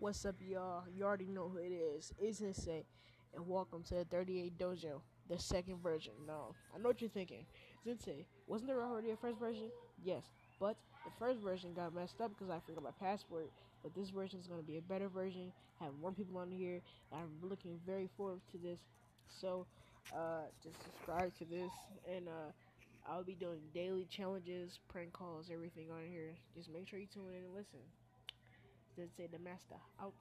What's up, y'all? You already know who it is. It's Sensei, and welcome to the 38 Dojo, the second version. No, I know what you're thinking. Sensei, wasn't there already a first version? Yes, but the first version got messed up because I forgot my password. But this version is going to be a better version, have more people on here. I'm looking very forward to this. So, uh, just subscribe to this, and uh, I'll be doing daily challenges, prank calls, everything on here. Just make sure you tune in and listen. Sensei the Master out.